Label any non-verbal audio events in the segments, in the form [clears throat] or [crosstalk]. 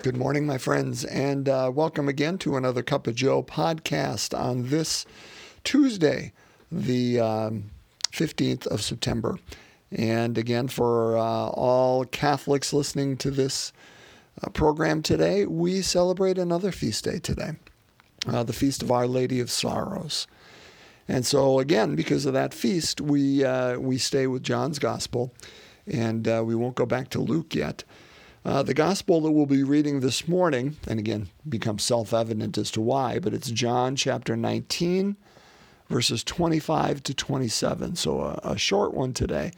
Good morning, my friends, and uh, welcome again to another Cup of Joe podcast on this Tuesday, the um, 15th of September. And again, for uh, all Catholics listening to this uh, program today, we celebrate another feast day today, uh, the Feast of Our Lady of Sorrows. And so, again, because of that feast, we, uh, we stay with John's Gospel, and uh, we won't go back to Luke yet. Uh, the gospel that we'll be reading this morning, and again, becomes self evident as to why, but it's John chapter 19, verses 25 to 27. So a, a short one today.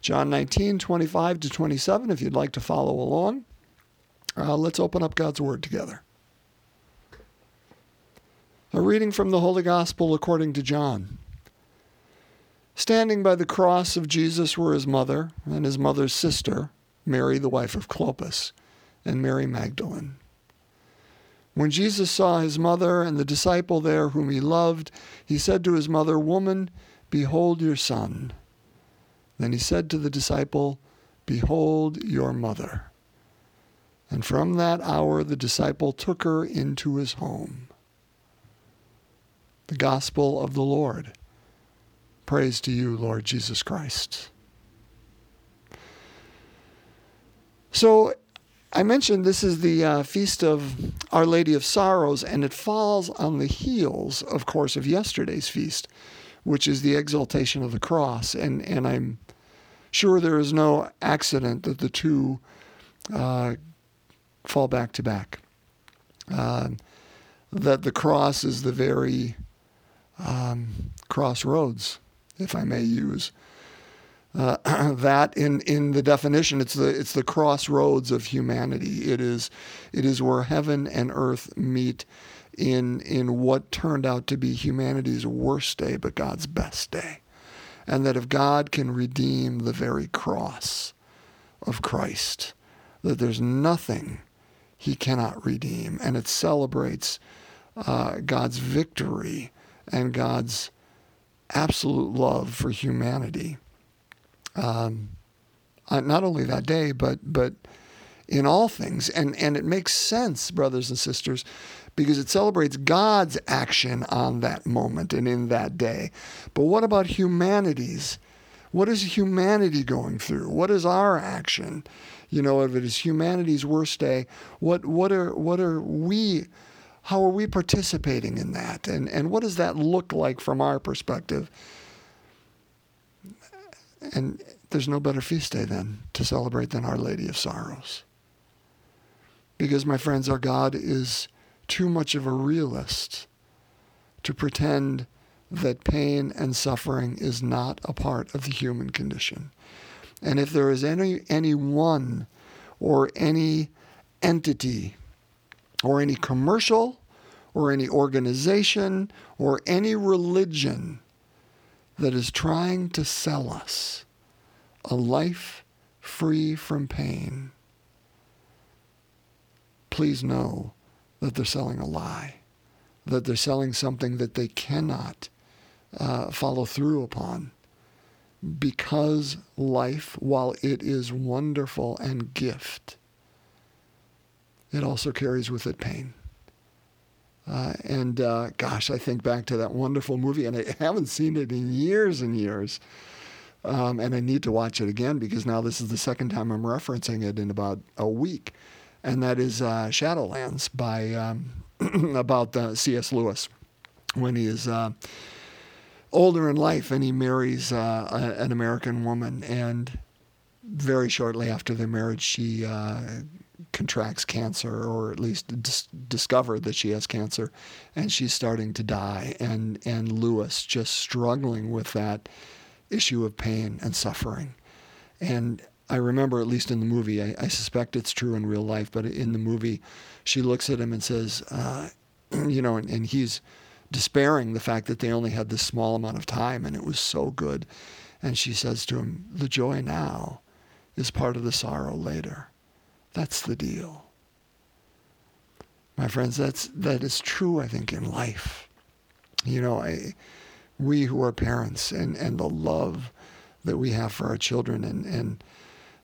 John 19, 25 to 27, if you'd like to follow along. Uh, let's open up God's Word together. A reading from the Holy Gospel according to John. Standing by the cross of Jesus were his mother and his mother's sister Mary, the wife of Clopas, and Mary Magdalene. When Jesus saw his mother and the disciple there whom he loved, he said to his mother, Woman, behold your son. Then he said to the disciple, Behold your mother. And from that hour the disciple took her into his home. The Gospel of the Lord. Praise to you, Lord Jesus Christ. So I mentioned this is the uh, feast of Our Lady of Sorrows, and it falls on the heels, of course, of yesterday's feast, which is the exaltation of the cross. And, and I'm sure there is no accident that the two uh, fall back to back. Uh, that the cross is the very um, crossroads, if I may use uh, [clears throat] that in, in the definition, it's the it's the crossroads of humanity. It is it is where heaven and earth meet in in what turned out to be humanity's worst day, but God's best day, and that if God can redeem the very cross of Christ, that there's nothing He cannot redeem, and it celebrates uh, God's victory and God's absolute love for humanity um, uh, not only that day, but but in all things, and and it makes sense, brothers and sisters, because it celebrates God's action on that moment and in that day. But what about humanity's? What is humanity going through? What is our action? You know, if it is humanity's worst day, what what are what are we? How are we participating in that? And and what does that look like from our perspective? And there's no better feast day then to celebrate than Our Lady of Sorrows. Because, my friends, our God is too much of a realist to pretend that pain and suffering is not a part of the human condition. And if there is any, any one or any entity or any commercial or any organization or any religion that is trying to sell us a life free from pain, please know that they're selling a lie, that they're selling something that they cannot uh, follow through upon. Because life, while it is wonderful and gift, it also carries with it pain. Uh, and uh, gosh, I think back to that wonderful movie, and I haven't seen it in years and years. Um, and I need to watch it again because now this is the second time I'm referencing it in about a week. And that is uh, Shadowlands by um, [clears throat] about uh, C.S. Lewis when he is uh, older in life and he marries uh, a, an American woman. And very shortly after their marriage, she contracts cancer or at least dis- discovered that she has cancer and she's starting to die. And, and Lewis just struggling with that issue of pain and suffering. And I remember, at least in the movie, I, I, suspect it's true in real life, but in the movie, she looks at him and says, uh, [clears throat] you know, and, and, he's despairing the fact that they only had this small amount of time and it was so good. And she says to him, the joy now is part of the sorrow later. That's the deal. My friends, that's, that is true, I think, in life. You know, I, we who are parents and, and the love that we have for our children. And, and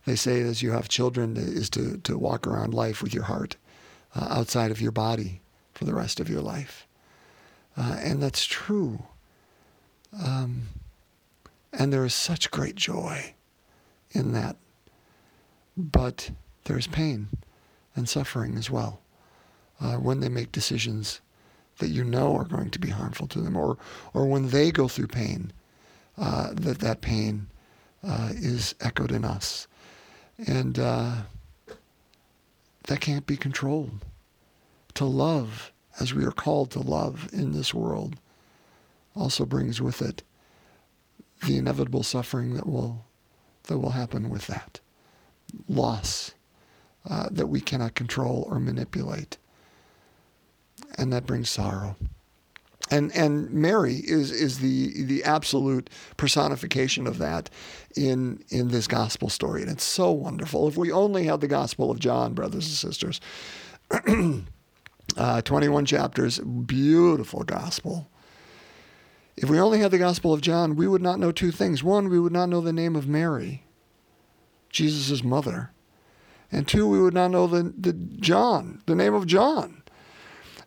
they say as you have children is to, to walk around life with your heart uh, outside of your body for the rest of your life. Uh, and that's true. Um, and there is such great joy in that. But there's pain and suffering as well uh, when they make decisions that you know are going to be harmful to them, or, or when they go through pain, uh, that that pain uh, is echoed in us. And uh, that can't be controlled. To love as we are called to love in this world also brings with it the inevitable suffering that will that will happen with that loss uh, that we cannot control or manipulate. And that brings sorrow. And and Mary is is the the absolute personification of that in in this gospel story. And it's so wonderful. If we only had the gospel of John brothers and sisters [clears throat] uh, 21 chapters beautiful gospel. If we only had the Gospel of John, we would not know two things. One, we would not know the name of Mary, Jesus' mother. And two, we would not know the, the John, the name of John.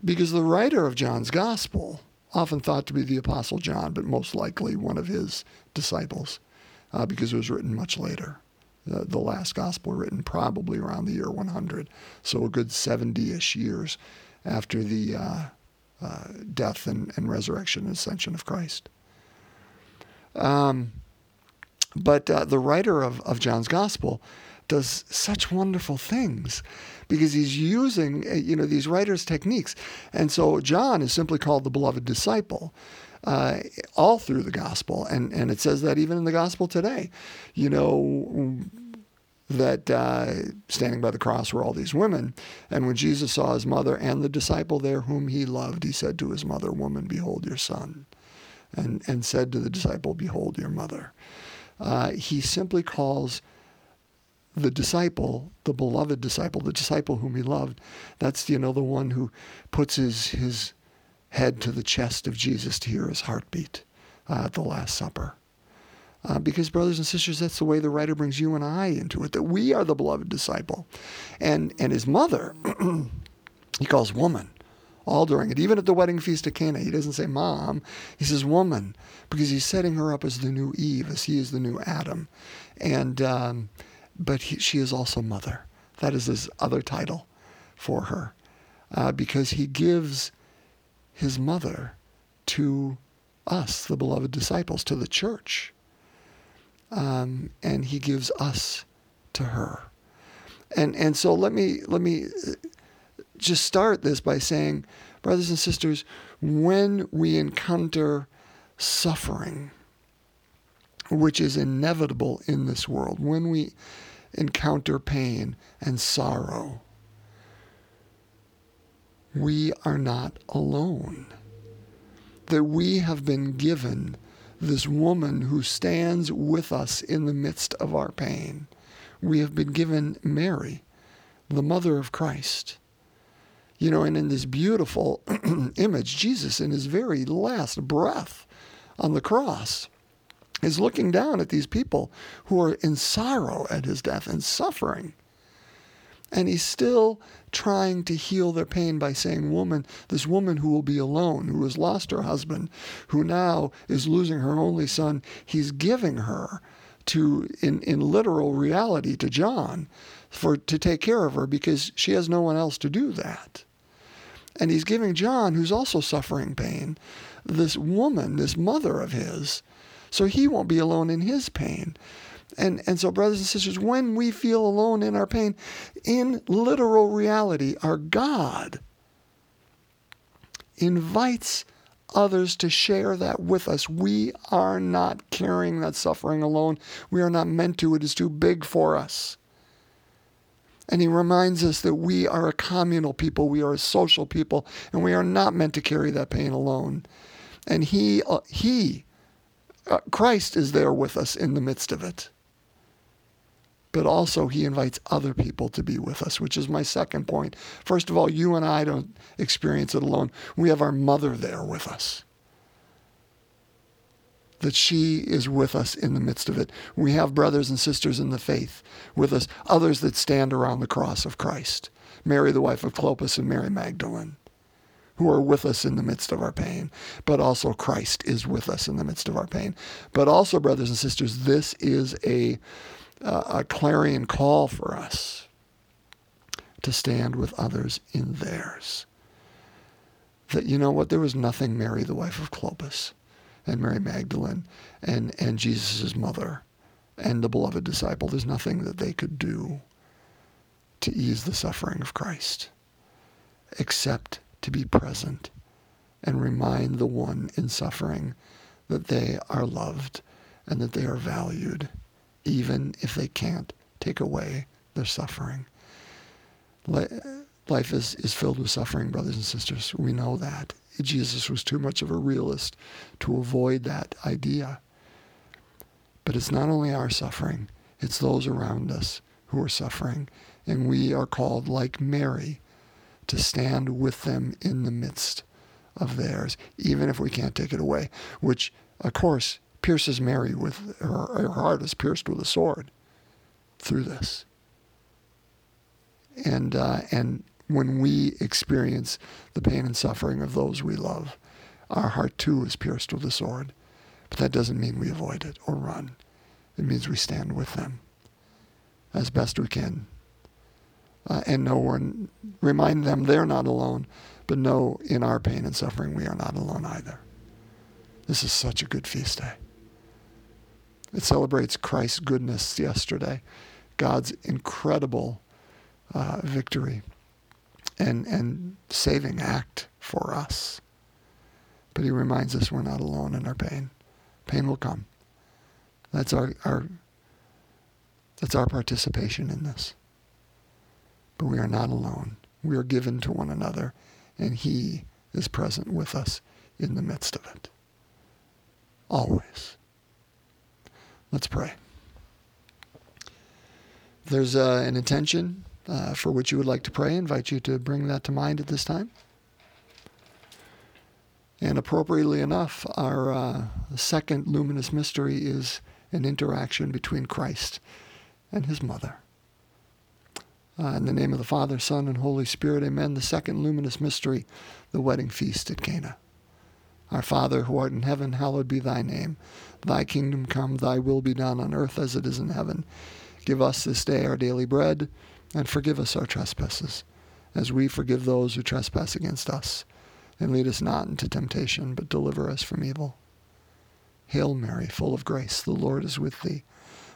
Because the writer of John's Gospel, often thought to be the Apostle John, but most likely one of his disciples, uh, because it was written much later. The, the last Gospel written probably around the year 100, so a good 70 ish years after the. Uh, uh, death and, and, resurrection and ascension of Christ. Um, but uh, the writer of, of John's Gospel does such wonderful things because he's using uh, you know these writers' techniques, and so John is simply called the beloved disciple. Uh, all through the gospel, and and it says that even in the gospel today, you know, that uh, standing by the cross were all these women. And when Jesus saw his mother and the disciple there whom he loved, he said to his mother, Woman, behold your son. And, and said to the disciple, Behold your mother. Uh, he simply calls the disciple, the beloved disciple, the disciple whom he loved. That's, you know, the one who puts his, his head to the chest of Jesus to hear his heartbeat uh, at the Last Supper. Uh, because, brothers and sisters, that's the way the writer brings you and I into it, that we are the beloved disciple. And, and his mother, [clears throat] he calls woman all during it. Even at the wedding feast of Cana, he doesn't say mom, he says woman, because he's setting her up as the new Eve, as he is the new Adam. And, um, but he, she is also mother. That is his other title for her, uh, because he gives his mother to us, the beloved disciples, to the church um, and He gives us to her. And and so let me let me uh, just start this by saying, brothers and sisters, when we encounter suffering, which is inevitable in this world, when we encounter pain and sorrow, we are not alone. That we have been given this woman who stands with us in the midst of our pain. We have been given Mary, the mother of Christ. You know, and in this beautiful [clears throat] image, Jesus, in his very last breath on the cross, is looking down at these people who are in sorrow at his death and suffering. And he's still trying to heal their pain by saying, Woman, this woman who will be alone, who has lost her husband, who now is losing her only son, he's giving her to in, in literal reality to John for to take care of her because she has no one else to do that. And he's giving John, who's also suffering pain, this woman, this mother of his, so he won't be alone in his pain. And, and so, brothers and sisters, when we feel alone in our pain, in literal reality, our God invites others to share that with us. We are not carrying that suffering alone. We are not meant to. It is too big for us. And he reminds us that we are a communal people, we are a social people, and we are not meant to carry that pain alone. And he, uh, he, uh, Christ is there with us in the midst of it but also he invites other people to be with us, which is my second point. First of all, you and I don't experience it alone. We have our mother there with us. That she is with us in the midst of it. We have brothers and sisters in the faith with us, others that stand around the cross of Christ Mary, the wife of Clopas, and Mary Magdalene, who are with us in the midst of our pain. But also, Christ is with us in the midst of our pain. But also, brothers and sisters, this is a, uh, a clarion call for us to stand with others in theirs. That, you know what, there was nothing Mary, the wife of Clopas, and Mary Magdalene, and, and Jesus' mother, and the beloved disciple, there's nothing that they could do to ease the suffering of Christ, except to be present and remind the one in suffering that they are loved and that they are valued, even if they can't take away their suffering. Life is, is filled with suffering, brothers and sisters. We know that. Jesus was too much of a realist to avoid that idea. But it's not only our suffering, it's those around us who are suffering and we are called, like Mary, to stand with them in the midst of theirs, even if we can't take it away, which, of course, pierces Mary with her, her heart is pierced with a sword through this. And, uh, and when we experience the pain and suffering of those we love, our heart too is pierced with a sword. But that doesn't mean we avoid it or run. It means we stand with them as best we can uh, and know and remind them they're not alone, but know in our pain and suffering we are not alone either. This is such a good feast day. It celebrates Christ's goodness yesterday, God's incredible uh, victory and, and saving act for us. But he reminds us we're not alone in our pain. Pain will come. That's our, our that's our participation in this. But we are not alone. We are given to one another, and He is present with us in the midst of it. Always. Let's pray. There's uh, an intention uh, for which you would like to pray, I invite you to bring that to mind at this time. And appropriately enough, our uh, second luminous mystery is an interaction between Christ and his mother. Uh, in the name of the Father, Son, and Holy Spirit, amen. The second luminous mystery, the wedding feast at Cana. Our Father, who art in heaven, hallowed be thy name. Thy kingdom come, thy will be done on earth as it is in heaven. Give us this day our daily bread, and forgive us our trespasses, as we forgive those who trespass against us. And lead us not into temptation, but deliver us from evil. Hail Mary, full of grace, the Lord is with thee.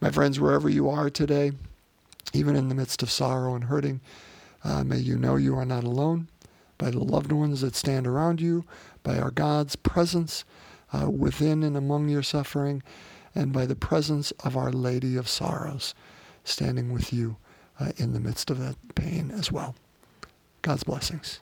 My friends, wherever you are today, even in the midst of sorrow and hurting, uh, may you know you are not alone by the loved ones that stand around you, by our God's presence uh, within and among your suffering, and by the presence of Our Lady of Sorrows standing with you uh, in the midst of that pain as well. God's blessings.